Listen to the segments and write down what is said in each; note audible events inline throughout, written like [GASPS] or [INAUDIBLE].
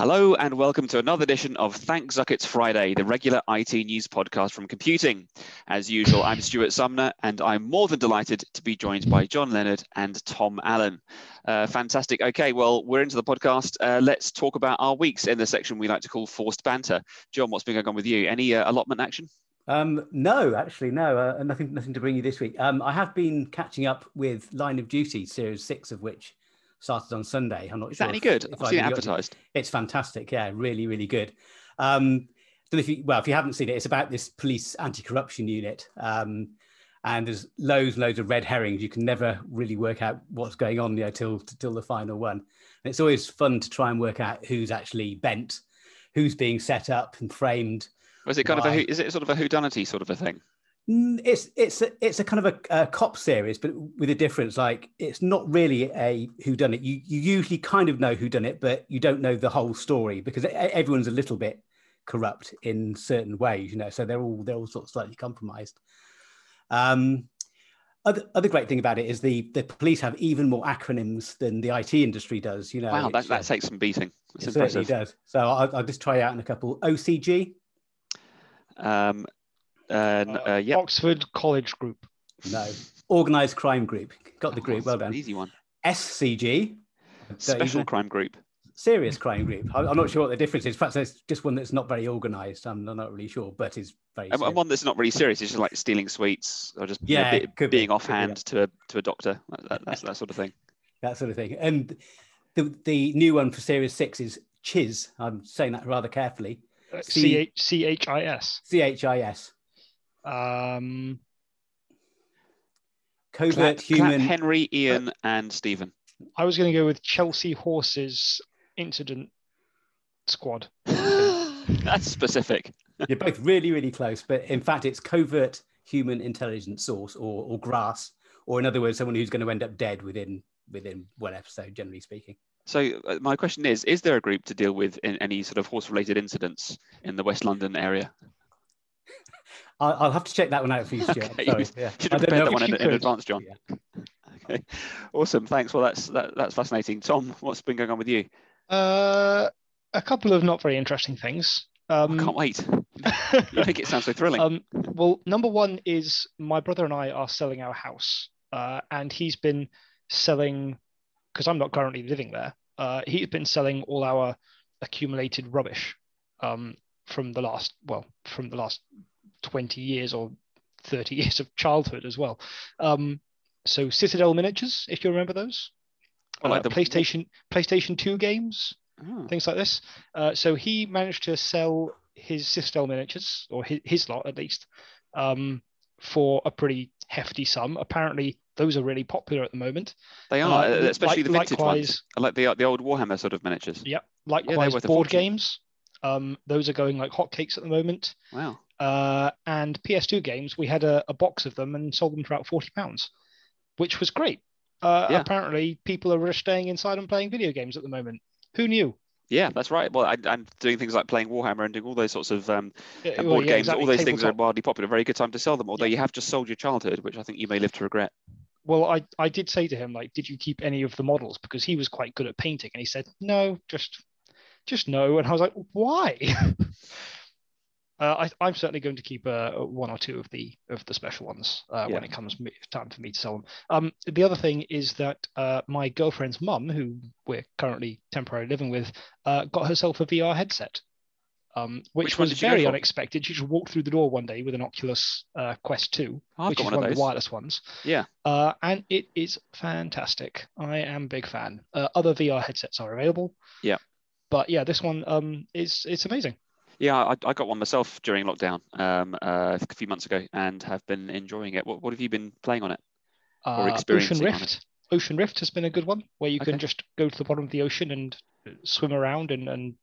Hello and welcome to another edition of Thank Zuck It's Friday, the regular IT news podcast from Computing. As usual, I'm Stuart Sumner and I'm more than delighted to be joined by John Leonard and Tom Allen. Uh, fantastic. Okay, well, we're into the podcast. Uh, let's talk about our weeks in the section we like to call Forced Banter. John, what's been going on with you? Any uh, allotment action? Um, no, actually, no. Uh, nothing, nothing to bring you this week. Um, I have been catching up with Line of Duty, series six of which started on Sunday. I'm not Is sure. that any if- good? if I've seen it advertised. It's fantastic. Yeah, really, really good. Um, don't know if you, well, if you haven't seen it, it's about this police anti-corruption unit. Um, and there's loads and loads of red herrings. You can never really work out what's going on you know, till till the final one. And it's always fun to try and work out who's actually bent, who's being set up and framed. Was it kind of a, is it sort of a whodunity sort of a thing? It's it's a, it's a kind of a, a cop series, but with a difference. Like it's not really a who done it. You you usually kind of know who done it, but you don't know the whole story because everyone's a little bit corrupt in certain ways, you know. So they're all they're all sort of slightly compromised. Um, other other great thing about it is the the police have even more acronyms than the IT industry does. You know, Wow, that, that uh, takes some beating. That's it certainly does. So I'll, I'll just try out in a couple. OCG, Um, uh, n- Uh, uh, yep. Oxford College Group. no, organized crime group. Got the Oh, group. that's Well an done. Easy one. SCG. Special crime group. serious crime group. I'm I'm not sure what the difference is. Perhaps it's just one that's not very organised. I'm not- not really sure, but is very. And, and serious. one that's not really serious. It's just like stealing sweets or just you know, Yeah, be- could be, being could be, offhand to a to a doctor. That, that, that's that sort of thing. [LAUGHS] that sort of thing. And the the new one for Series Six is Chiz. I'm saying that rather carefully. Uh, C- C H C H I S. C H I S. Um, Covert Clap, clap human. Henry, Ian, and Stephen. I was going to go with Chelsea Horses Incident Squad. [GASPS] That's specific. You're both really really close, but in fact it's covert human intelligence source or or grass, or in other words, someone who's going to end up dead within within one episode, generally speaking. So uh, my question is: Is there a group to deal with in any sort of horse-related incidents in the West London area? I'll, I'll have to check that one out for you, Stuart. Okay. Sorry. [LAUGHS] Yeah. Should I have prepared that one in, in advance, John. Yeah. Okay, awesome. Thanks. Well, that's that, that's fascinating. Tom, what's been going on with you? Uh, a couple of not very interesting things. Um, I can't wait. You make it sound so thrilling. [LAUGHS] um, well, number one is my brother and I are selling our house, uh, and he's been selling because I'm not currently living there. Uh, he's been selling all our accumulated rubbish um, from the last well from the last 20 years or 30 [LAUGHS] years of childhood as well. Um, so Citadel miniatures, if you remember those, like uh, the- PlayStation PlayStation 2 games, Oh, things like this. Uh, so he managed to sell his Citadel miniatures, or his, his lot at least, um, for a pretty hefty sum. Apparently, those are really popular at the moment. they are, uh, uh, especially like- the vintage likewise- ones. I like the the old Warhammer sort of miniatures. Yep. Likewise, a board games. Um, those are going like hotcakes at the moment. Wow. Uh, and PS2 games, we had a, a box of them and sold them for about forty pounds, which was great. Uh, Yeah. Apparently, people are staying inside and playing video games at the moment. Who knew? Yeah, that's right. Well, I, I'm doing things like playing Warhammer and doing all those sorts of um, Uh, and well, board yeah, games. exactly, All those things are wildly popular. Very good time to sell them. Although Yeah. you have just sold your childhood, which I think you may live to regret. Well, I, I did say to him, like, did you keep any of the models? Because he was quite good at painting. And he said, no, just just no. And I was like, why? [LAUGHS] uh, I, I'm certainly going to keep uh, one or two of the of the special ones uh, when it comes time for me to sell them. Um, the other thing is that uh, my girlfriend's mum, who we're currently temporarily living with, uh, got herself a VR headset. Um, which, Which was did you go very unexpected. She just walked through the door one day with an Oculus uh, Quest 2, Oh, I've which is one one of of the wireless ones. Yeah. Uh, and it is fantastic. I am a big fan. Uh, other VR headsets are available. Yeah. But yeah, this one um, is it's amazing. Yeah, I, I got one myself during lockdown um, uh, a few months ago and have been enjoying it. What, what have you been playing on it? Or Uh, Ocean experiencing it. Rift. Ocean Rift has been a good one where you can just go to the bottom of the ocean and uh, swim around and, and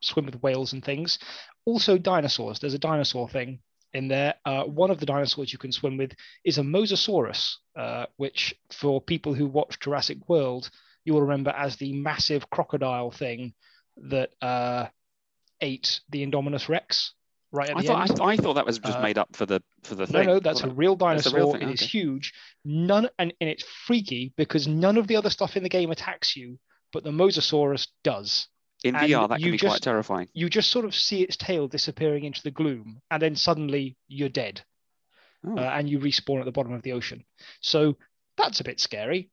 swim with whales and things. Also, dinosaurs. There's a dinosaur thing in there. Uh, one of the dinosaurs you can swim with is a Mosasaurus, uh, which for people who watch Jurassic World, you will remember as the massive crocodile thing that uh, ate the Indominus Rex right at I the thought end. I, I thought that was just Uh, made up for the for the thing. no, no, that's a real that's a dinosaur. real It thing, is huge. None and, and it's freaky because none of the other stuff in the game attacks you, but the Mosasaurus does. In And VR, that can be quite terrifying. You just sort of see its tail disappearing into the gloom, and then suddenly you're dead, Oh. uh, and you respawn at the bottom of the ocean. So that's a bit scary.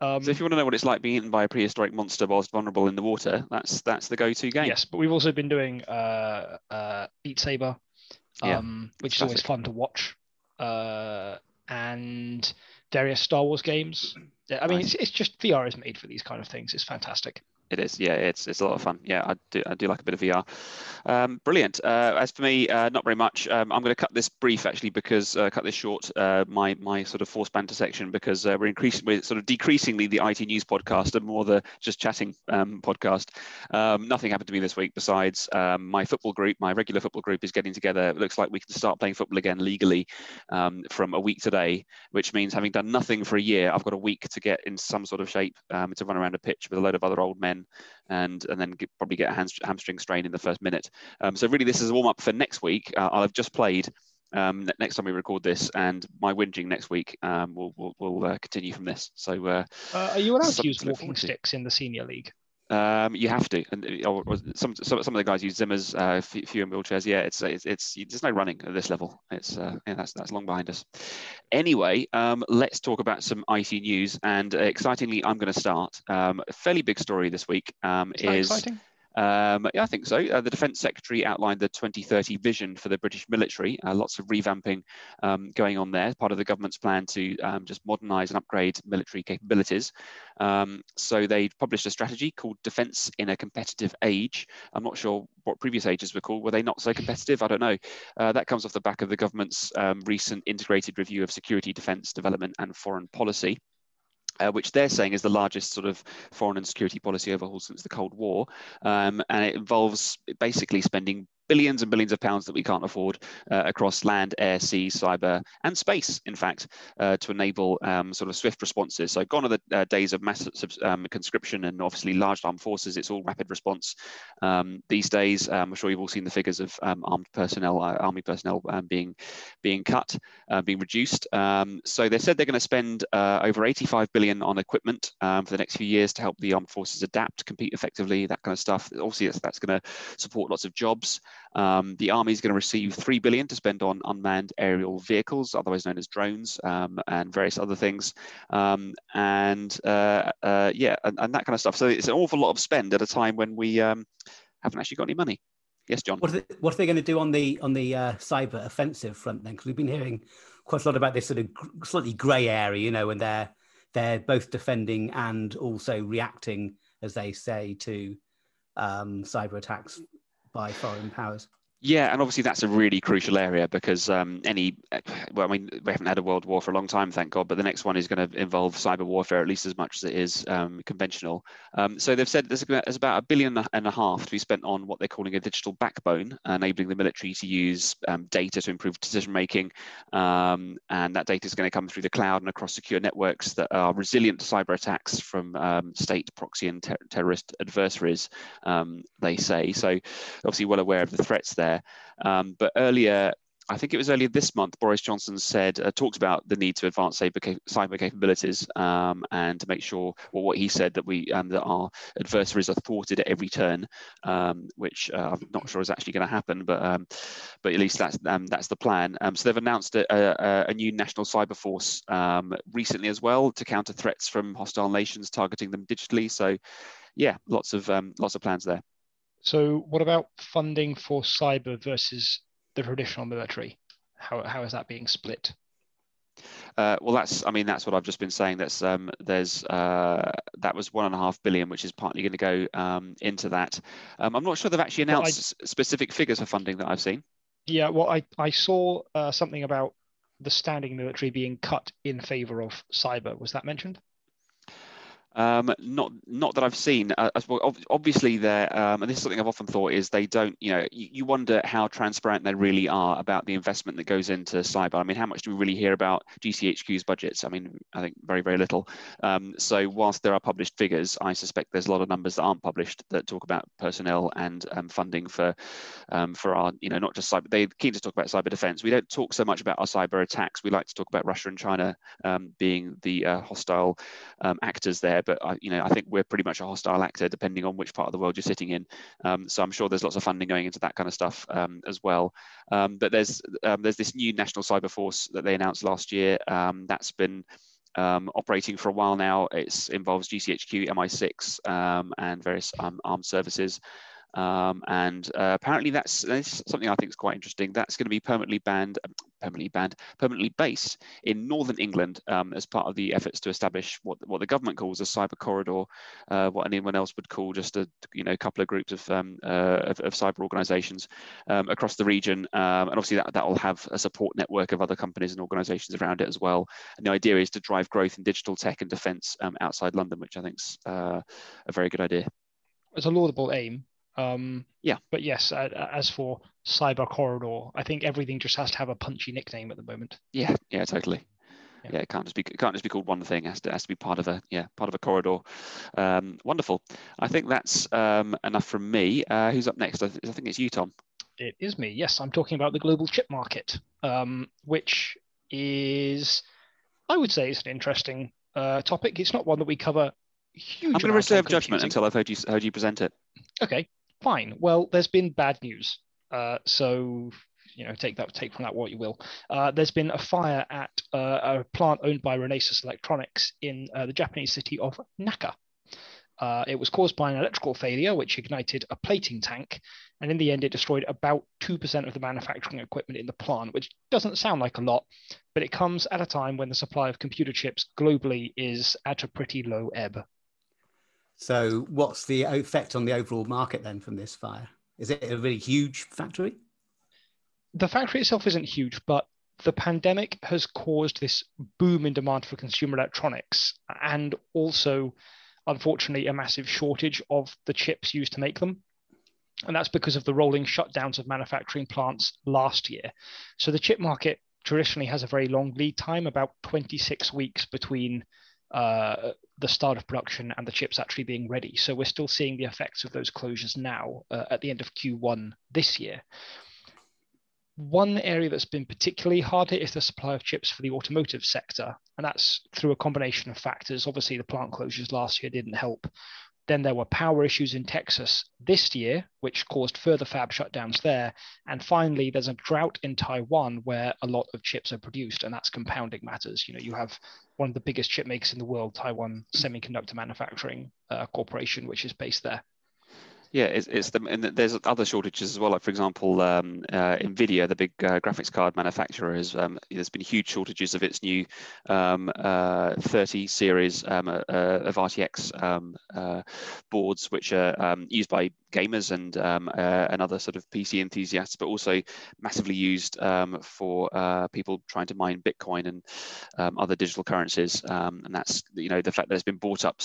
Um, so if you want to know what it's like being eaten by a prehistoric monster whilst vulnerable in the water, that's that's the go-to game. Yes, but we've also been doing uh, uh, Beat Saber, Yeah, um, which is always fun to watch, uh, and various Star Wars games. I mean, Nice. it's, it's just VR is made for these kind of things. It's fantastic. It is, yeah. It's it's a lot of fun. Yeah, I do I do like a bit of VR. Um, brilliant. Uh, as for me, uh, not very much. Um, I'm going to cut this brief actually because uh, cut this short. Uh, my my sort of force banter section because uh, we're increasing we're sort of decreasingly the IT news podcast and more the just chatting um, podcast. Um, nothing happened to me this week besides um, my football group. My regular football group is getting together. It looks like we can start playing football again legally um, from a week today, which means having done nothing for a year, I've got a week to get in some sort of shape to run around a pitch with a load of other old men and and then get, probably get a ham- hamstring strain in the first minute. Um, so really, this is a warm up for next week. Uh, I'll have just played um, next time we record this, and my whinging next week um, will will, will uh, continue from this. So uh, Uh, are you allowed to use walking sticks in the senior league? Um, you have to, and uh, or, or some, some some of the guys use Zimmers, uh, few in wheelchairs. Yeah, it's it's, it's there's no running at this level. It's uh, yeah, that's that's long behind us. Anyway, um, let's talk about some IT news, and uh, excitingly, I'm going to start. Um, a fairly big story this week um, is. exciting? Um, yeah, I think so. Uh, the Defence Secretary outlined the 2030 vision for the British military. Uh, lots of revamping um, going on there, part of the government's plan to um, just modernise and upgrade military capabilities. Um, so they published a strategy called Defence in a Competitive Age. I'm not sure what previous ages were called. Were they not so competitive? I don't know. Uh, that comes off the back of the government's um, recent integrated review of security, defence, development, and foreign policy uh, which they're saying is the largest sort of foreign and security policy overhaul since the Cold War. Um, and it involves basically spending billions and billions of pounds that we can't afford uh, across land, air, sea, cyber, and space, in fact, uh, to enable um, sort of swift responses. So, gone are the uh, days of mass um, conscription and obviously large armed forces. It's all rapid response um, these days. Um, I'm sure you've all seen the figures of um, armed personnel, uh, army personnel um, being being cut, uh, being reduced. So they said they're going to spend uh, over 85 billion on equipment for the next few years to help the armed forces adapt, compete effectively, that kind of stuff. Obviously, that's, that's going to support lots of jobs. Um, the army is going to receive three billion to spend on unmanned aerial vehicles, otherwise known as drones, um, and various other things, um, and uh, uh, yeah, and, and, that kind of stuff. So it's an awful lot of spend at a time when we um, haven't actually got any money. Yes, John. What are they, what are they going to do on the on the uh, cyber offensive front then? Because we've been hearing quite a lot about this sort of slightly grey area, you know, when they're they're both defending and also reacting, as they say, to um, cyber attacks by foreign powers. Yeah, and obviously that's a really crucial area because um, any, well, I mean, we haven't had a world war for a long time, thank God, but the next one is going to involve cyber warfare at least as much as it is um, conventional. Um, so they've said there's, about a billion and a half to be spent on what they're calling a digital backbone, enabling the military to use um, data to improve decision making, um, and that data is going to come through the cloud and across secure networks that are resilient to cyber attacks from um, state proxy and ter- terrorist adversaries. they say so. Obviously, well aware of the threats there. Um, but earlier, I think it was earlier this month, Boris Johnson said, uh, talked about the need to advance cyber capabilities um, and to make sure, well, what he said that we um, that our adversaries are thwarted at every turn, um, which uh, I'm not sure is actually going to happen, but um, but at least that's um, that's the plan. Um, so they've announced a, a, a, new national cyber force recently as well to counter threats from hostile nations targeting them digitally. So, yeah, lots of lots of plans there. So, what about funding for cyber versus the traditional military? How, how is that being split? Uh, well, that's I mean that's what I've just been saying. That's um, there's uh, that was one and a half billion, which is partly going to go um, into that. Um, I'm not sure they've actually announced I, specific figures for funding that I've seen. Yeah, well, I I saw uh, something about the standing military being cut in favour of cyber. Was that mentioned? Um, not not that I've seen. Uh, well, obviously, there, um, and this is something I've often thought is they don't. You know, you, you, wonder how transparent they really are about the investment that goes into cyber. I mean, how much do we really hear about GCHQ's budgets? I mean, I think very very little. Um, so whilst there are published figures, I suspect there's a lot of numbers that aren't published that talk about personnel and um, funding for um, for our you know not just cyber. They're keen to talk about cyber defense. We don't talk so much about our cyber attacks. We like to talk about Russia and China um, being the uh, hostile actors there but I, you know, I think we're pretty much a hostile actor depending on which part of the world you're sitting in. Um, so I'm sure there's lots of funding going into that kind of stuff um, as well. Um, but there's um, there's this new national cyber force that they announced last year. Um, that's been um, operating for a while now. It involves GCHQ, MI6, um, and various um, armed services. Um, and uh, apparently that's, that's, something I think is quite interesting. That's going to be permanently banned, um, permanently banned, permanently based in northern England um, as part of the efforts to establish what what the government calls a cyber corridor, uh, what anyone else would call just a you know couple of groups of um, uh, of, of, cyber organisations um, across the region. Um, and obviously that that will have a support network of other companies and organisations around it as well. And the idea is to drive growth in digital tech and defence outside London, which I think is uh, a very good idea. It's a laudable aim. Um, yeah. But yes, uh, as for Cyber Corridor, I think everything just has to have a punchy nickname at the moment. Yeah, yeah, totally. Yeah. yeah, it can't just be it can't just be called one thing. It has to, has to be part of a yeah part of a corridor. Um, wonderful. I think that's um, enough from me. Uh, who's up next? I, th- I, think it's you, Tom. It is me. Yes, I'm talking about the global chip market, um, which is, I would say, is an interesting uh, topic. It's not one that we cover. Huge I'm going to reserve judgment until I've heard you heard you present it. Okay, fine. Well, there's been bad news. Uh, so you know, take that take from that what you will. Uh, there's been a fire at uh, a plant owned by Renesas Electronics in uh, the Japanese city of Naka. Uh, it was caused by an electrical failure, which ignited a plating tank, and in the end, it destroyed about 2% of the manufacturing equipment in the plant, which doesn't sound like a lot, but it comes at a time when the supply of computer chips globally is at a pretty low ebb. So, what's the effect on the overall market then from this fire? Is it a really huge factory? The factory itself isn't huge, but the pandemic has caused this boom in demand for consumer electronics and also, unfortunately, a massive shortage of the chips used to make them. And that's because of the rolling shutdowns of manufacturing plants last year. So the chip market traditionally has a very long lead time, about 26 weeks between uh, the start of production and the chips actually being ready. So we're still seeing the effects of those closures now uh, at the end of Q1 this year. One area that's been particularly hard hit is the supply of chips for the automotive sector, and that's through a combination of factors. Obviously, the plant closures last year didn't help. Then there were power issues in Texas this year, which caused further fab shutdowns there. And finally, there's a drought in Taiwan where a lot of chips are produced, and that's compounding matters. You know, you have one of the biggest chip makers in the world, Taiwan Semiconductor Manufacturing uh, Corporation, which is based there. Yeah, it's, it's the and there's other shortages as well. Like for example, um, uh, Nvidia, the big uh, graphics card manufacturer, has um, there's been huge shortages of its new um, uh, 30 series um, uh, of RTX um, uh, boards, which are um, used by gamers and and other sort of PC enthusiasts, but also massively used for people trying to mine Bitcoin and other digital currencies. and that's you know the fact that it's been bought up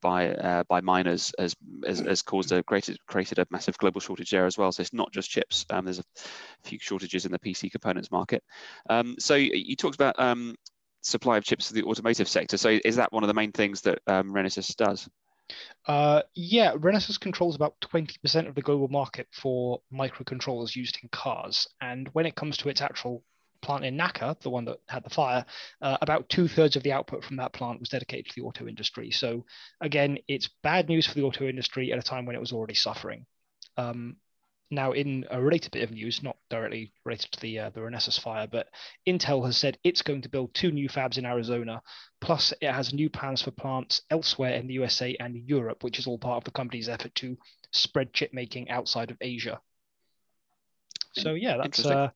by by miners has, has, has caused a created created a massive global shortage there as well. So it's not just chips. Um, there's a few shortages in the PC components market. Um, so you talked about um, supply of chips to the automotive sector. So is that one of the main things that um, does? Uh, yeah, Renesas controls about 20% of the global market for microcontrollers used in cars. And when it comes to its actual plant in Naka, the one that had the fire, uh, about two thirds of the output from that plant was dedicated to the auto industry. So again, it's bad news for the auto industry at a time when it was already suffering. Um, now, in a related bit of news, not directly related to the uh, the Renesas fire, but Intel has said it's going to build two new fabs in Arizona. Plus, it has new plans for plants elsewhere in the USA and Europe, which is all part of the company's effort to spread chip making outside of Asia. So yeah, that's uh,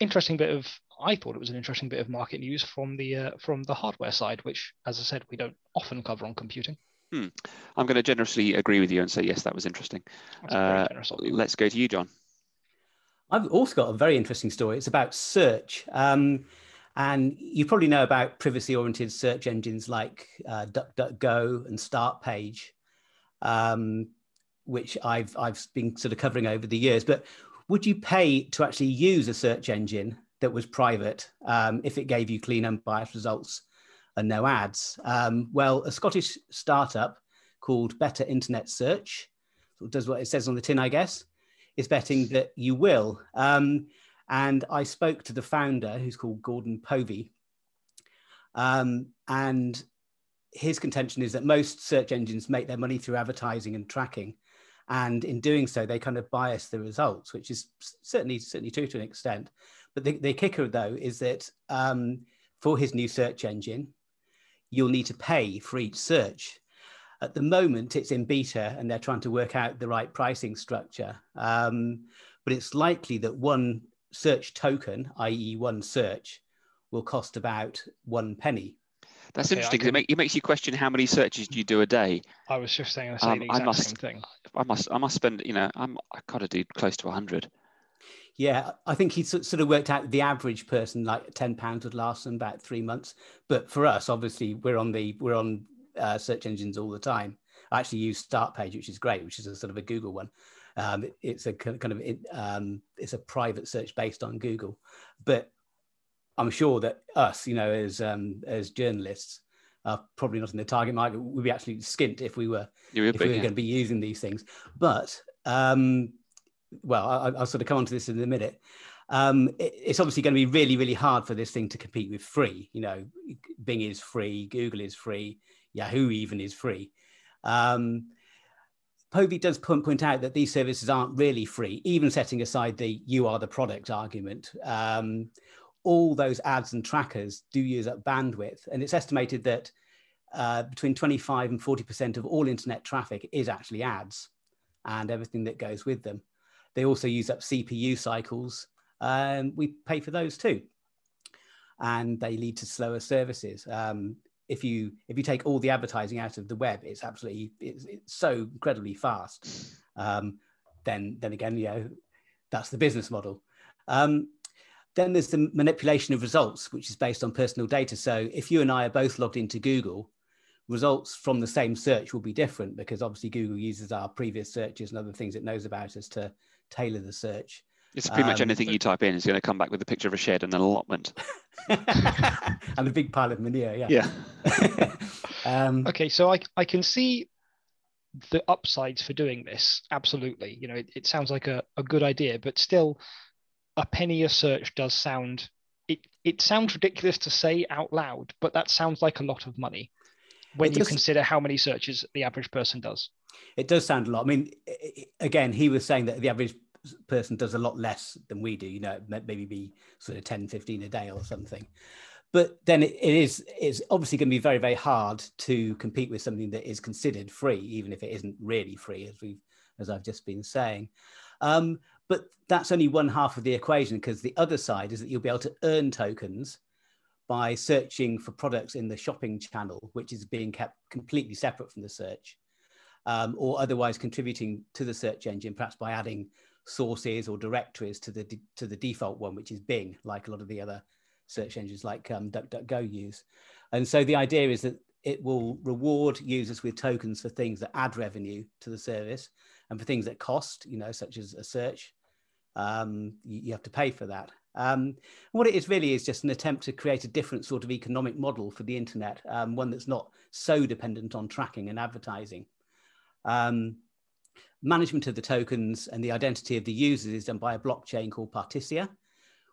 interesting bit of I thought it was an interesting bit of market news from the uh, from the hardware side, which, as I said, we don't often cover on computing. Hmm. I'm going to generously agree with you and say yes, that was interesting. Uh, let's go to you, John. I've also got a very interesting story. It's about search. Um, and you probably know about privacy oriented search engines like uh, DuckDuckGo and StartPage, um, which I've, I've been sort of covering over the years. But would you pay to actually use a search engine that was private um, if it gave you clean unbiased results and no ads. Um, well, a Scottish startup called Better Internet Search does what it says on the tin, I guess, is betting that you will. Um, and I spoke to the founder, who's called Gordon Povey, um, and his contention is that most search engines make their money through advertising and tracking. And in doing so, they kind of bias the results, which is certainly certainly true to an extent. But the, the kicker, though, is that um, for his new search engine, you'll need to pay for each search. At the moment, it's in beta and they're trying to work out the right pricing structure. Um, but it's likely that one search token, i.e., one search, will cost about one penny. That's okay, interesting because can... it, it, makes you question how many searches do you do a day. I was just saying the same, um, exact I must, same thing. I must, I must spend, you know, I'm, I got to do close to hundred. Yeah, I think he sort of worked out the average person like ten pounds would last them about three months. But for us, obviously, we're on the we're on uh, search engines all the time. I actually use Startpage, which is great, which is a sort of a Google one. Um, it, it's a kind of it, um, it's a private search based on Google, but I'm sure that us, you know, as um, as journalists, are probably not in the target market. We'd be absolutely skint if we were if we were yeah. going to be using these things. But um, well, I, will sort of come on to this in a minute. Um, it, it's obviously going to be really, really hard for this thing to compete with free. You know, Bing is free, Google is free, Yahoo even is free. Um, Povey does point, out that these services aren't really free, even setting aside the you are the product argument. Um, all those ads and trackers do use up bandwidth. And it's estimated that uh, between 25 and 40% of all internet traffic is actually ads and everything that goes with them. They also use up CPU cycles. Um, we pay for those too. And they lead to slower services. Um, if you if you take all the advertising out of the web, it's absolutely it's, it's so incredibly fast. Um, then then again, you know, that's the business model. Um, then there's the manipulation of results, which is based on personal data. So if you and I are both logged into Google, results from the same search will be different because obviously Google uses our previous searches and other things it knows about us to tailor the search. It's pretty much um, anything you type in is going to come back with a picture of a shed and an allotment. [LAUGHS] [LAUGHS] and a big pile of manure, yeah. Yeah. [LAUGHS] um, okay, so I, I can see the upsides for doing this. Absolutely. You know, it, it sounds like a, a good idea, but still, a penny a search does sound it, it sounds ridiculous to say out loud, but that sounds like a lot of money when you consider how many searches the average person does. It does sound a lot. I mean, again, he was saying that the average person does a lot less than we do, you know, maybe be sort of 10, 15 a day or something. But then it, it is it's obviously going to be very, very hard to compete with something that is considered free, even if it isn't really free, as we've as I've just been saying. Um, but that's only one half of the equation because the other side is that you'll be able to earn tokens by searching for products in the shopping channel, which is being kept completely separate from the search, um, or otherwise contributing to the search engine, perhaps by adding sources or directories to the to the default one, which is Bing, like a lot of the other search engines like um, DuckDuckGo use. And so the idea is that it will reward users with tokens for things that add revenue to the service and for things that cost, you know, such as a search, um, you, you, have to pay for that. Um, what it is really is just an attempt to create a different sort of economic model for the internet, um, one that's not so dependent on tracking and advertising. Um, management of the tokens and the identity of the users is done by a blockchain called Partisia,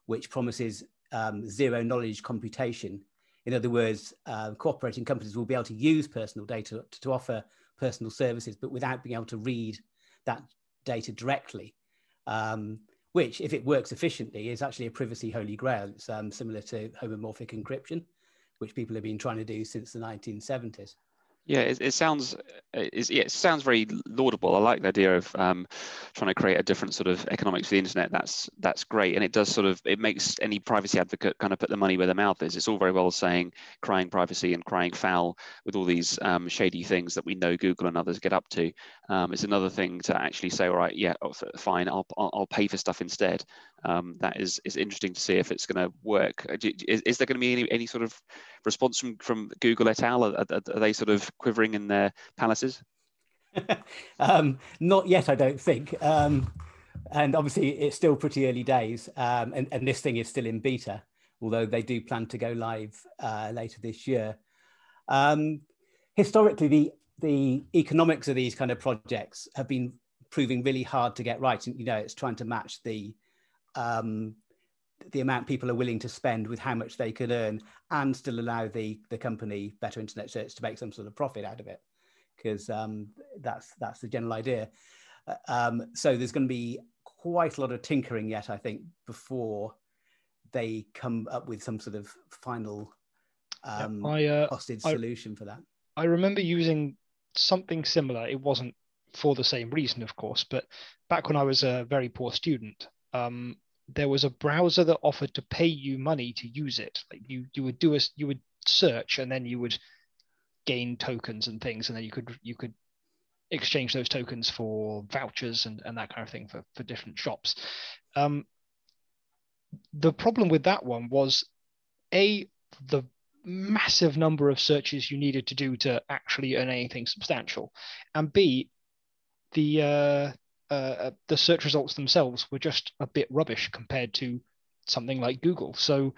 which promises um, zero knowledge computation. In other words, uh, cooperating companies will be able to use personal data to, to offer personal services, but without being able to read that data directly. Um, which, if it works efficiently, is actually a privacy holy grail. It's um, similar to homomorphic encryption, which people have been trying to do since the 1970s. Yeah, it, it sounds it, it sounds very laudable. I like the idea of um, trying to create a different sort of economics for the internet. That's that's great, and it does sort of it makes any privacy advocate kind of put the money where their mouth is. It's all very well saying crying privacy and crying foul with all these um, shady things that we know Google and others get up to. Um, it's another thing to actually say, all right, yeah, oh, fine, I'll I'll pay for stuff instead. Um, that is is interesting to see if it's going to work. Uh, is, is there going to be any any sort of response from from Google et al? Are, are, are they sort of quivering in their palaces? [LAUGHS] um, not yet, I don't think. Um, and obviously, it's still pretty early days, um, and, and, this thing is still in beta, although they do plan to go live uh, later this year. Um, historically, the the economics of these kind of projects have been proving really hard to get right. And you know, it's trying to match the um, the amount people are willing to spend with how much they could earn and still allow the the company better internet search to make some sort of profit out of it. Because um, that's that's the general idea. Uh, um, so there's going to be quite a lot of tinkering yet i think before they come up with some sort of final um, yeah, I, uh, hostage solution for that. I remember using something similar. It wasn't for the same reason of course but back when i was a very poor student um, there was a browser that offered to pay you money to use it. Like you you would do a you would search and then you would gain tokens and things, and then you could you could exchange those tokens for vouchers and, and that kind of thing for, for different shops. Um, the problem with that one was a the massive number of searches you needed to do to actually earn anything substantial, and b the uh, uh, the search results themselves were just a bit rubbish compared to something like Google. So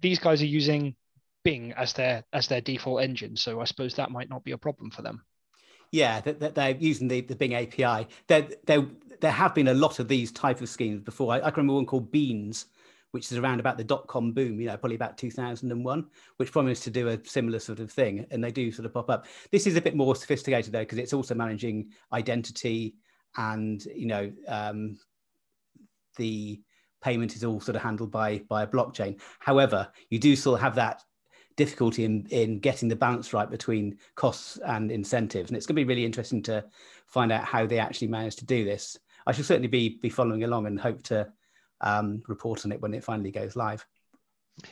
these guys are using Bing as their as their default engine. So I suppose that might not be a problem for them. Yeah, that, they're using the, the Bing API. There, there, there have been a lot of these type of schemes before. I, I can remember one called Beenz, which is around about the dot com boom, you know, probably about 2001, which promised to do a similar sort of thing. And they do sort of pop up. This is a bit more sophisticated though, because it's also managing identity and you know um, the payment is all sort of handled by by a blockchain. However, you do still have that difficulty in in getting the balance right between costs and incentives, and it's going to be really interesting to find out how they actually manage to do this. I shall certainly be be following along and hope to um, report on it when it finally goes live.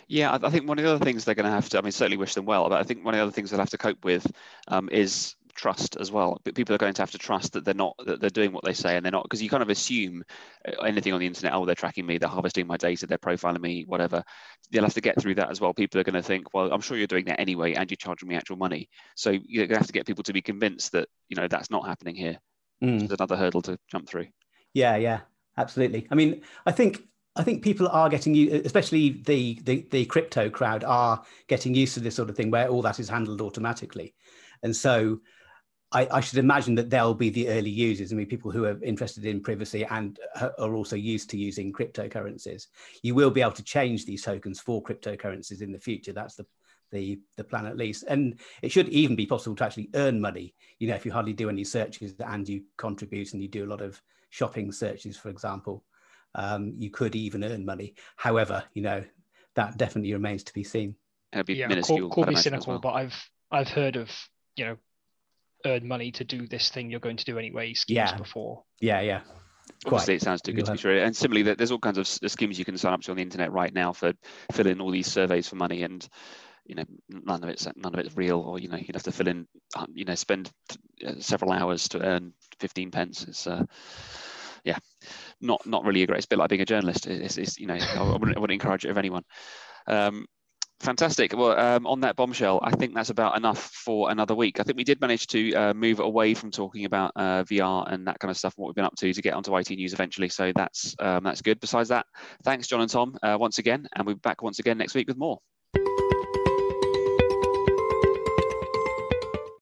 Yeah, I think one of the other things they're going to have to, I mean, certainly wish them well, but I think one of the other things they'll have to cope with um, is trust as well. But people are going to have to trust that they're not that they're doing what they say and they're not because you kind of assume uh, anything on the internet. Oh, they're tracking me, they're harvesting my data, they're profiling me, whatever. You'll have to get through that as well. People are going to think, well, I'm sure you're doing that anyway, and you're charging me actual money. So you're going to have to get people to be convinced that you know that's not happening here. Mm. There's another hurdle to jump through. Yeah, yeah, absolutely. I mean, I think I think people are getting you, especially the, the, the crypto crowd, are getting used to this sort of thing where all that is handled automatically, and so I, I, should imagine that they'll be the early users. I mean, people who are interested in privacy and are also used to using cryptocurrencies. You will be able to change these tokens for cryptocurrencies in the future. That's the the the plan at least, and it should even be possible to actually earn money. You know, if you hardly do any searches and you contribute and you do a lot of shopping searches, for example, um, you could even earn money. However, you know that definitely remains to be seen. It'd be yeah, minuscule. Call, call me cynical, well. but I've I've heard of you know earn money to do this thing you're going to do anyway schemes yeah. before. Yeah, yeah. Obviously, it sounds too good to be true. And similarly, there's all kinds of schemes you can sign up to on the internet right now for filling all these surveys for money, and you know, none of it's none of it's real, or you know, you'd have to fill in, um, you know, spend uh, several hours to earn 15 pence. It's uh, yeah, not not really a great. It's a bit like being a journalist. It's, it's you know, I wouldn't, I wouldn't encourage it of anyone. Um, Fantastic. Well, um, on that bombshell, I think that's about enough for another week. I think we did manage to uh, move away from talking about uh, VR and that kind of stuff and what we've been up to to get onto IT news eventually. So that's um, that's good. Besides that, thanks, John and Tom, uh, once again, and we'll be back once again next week with more.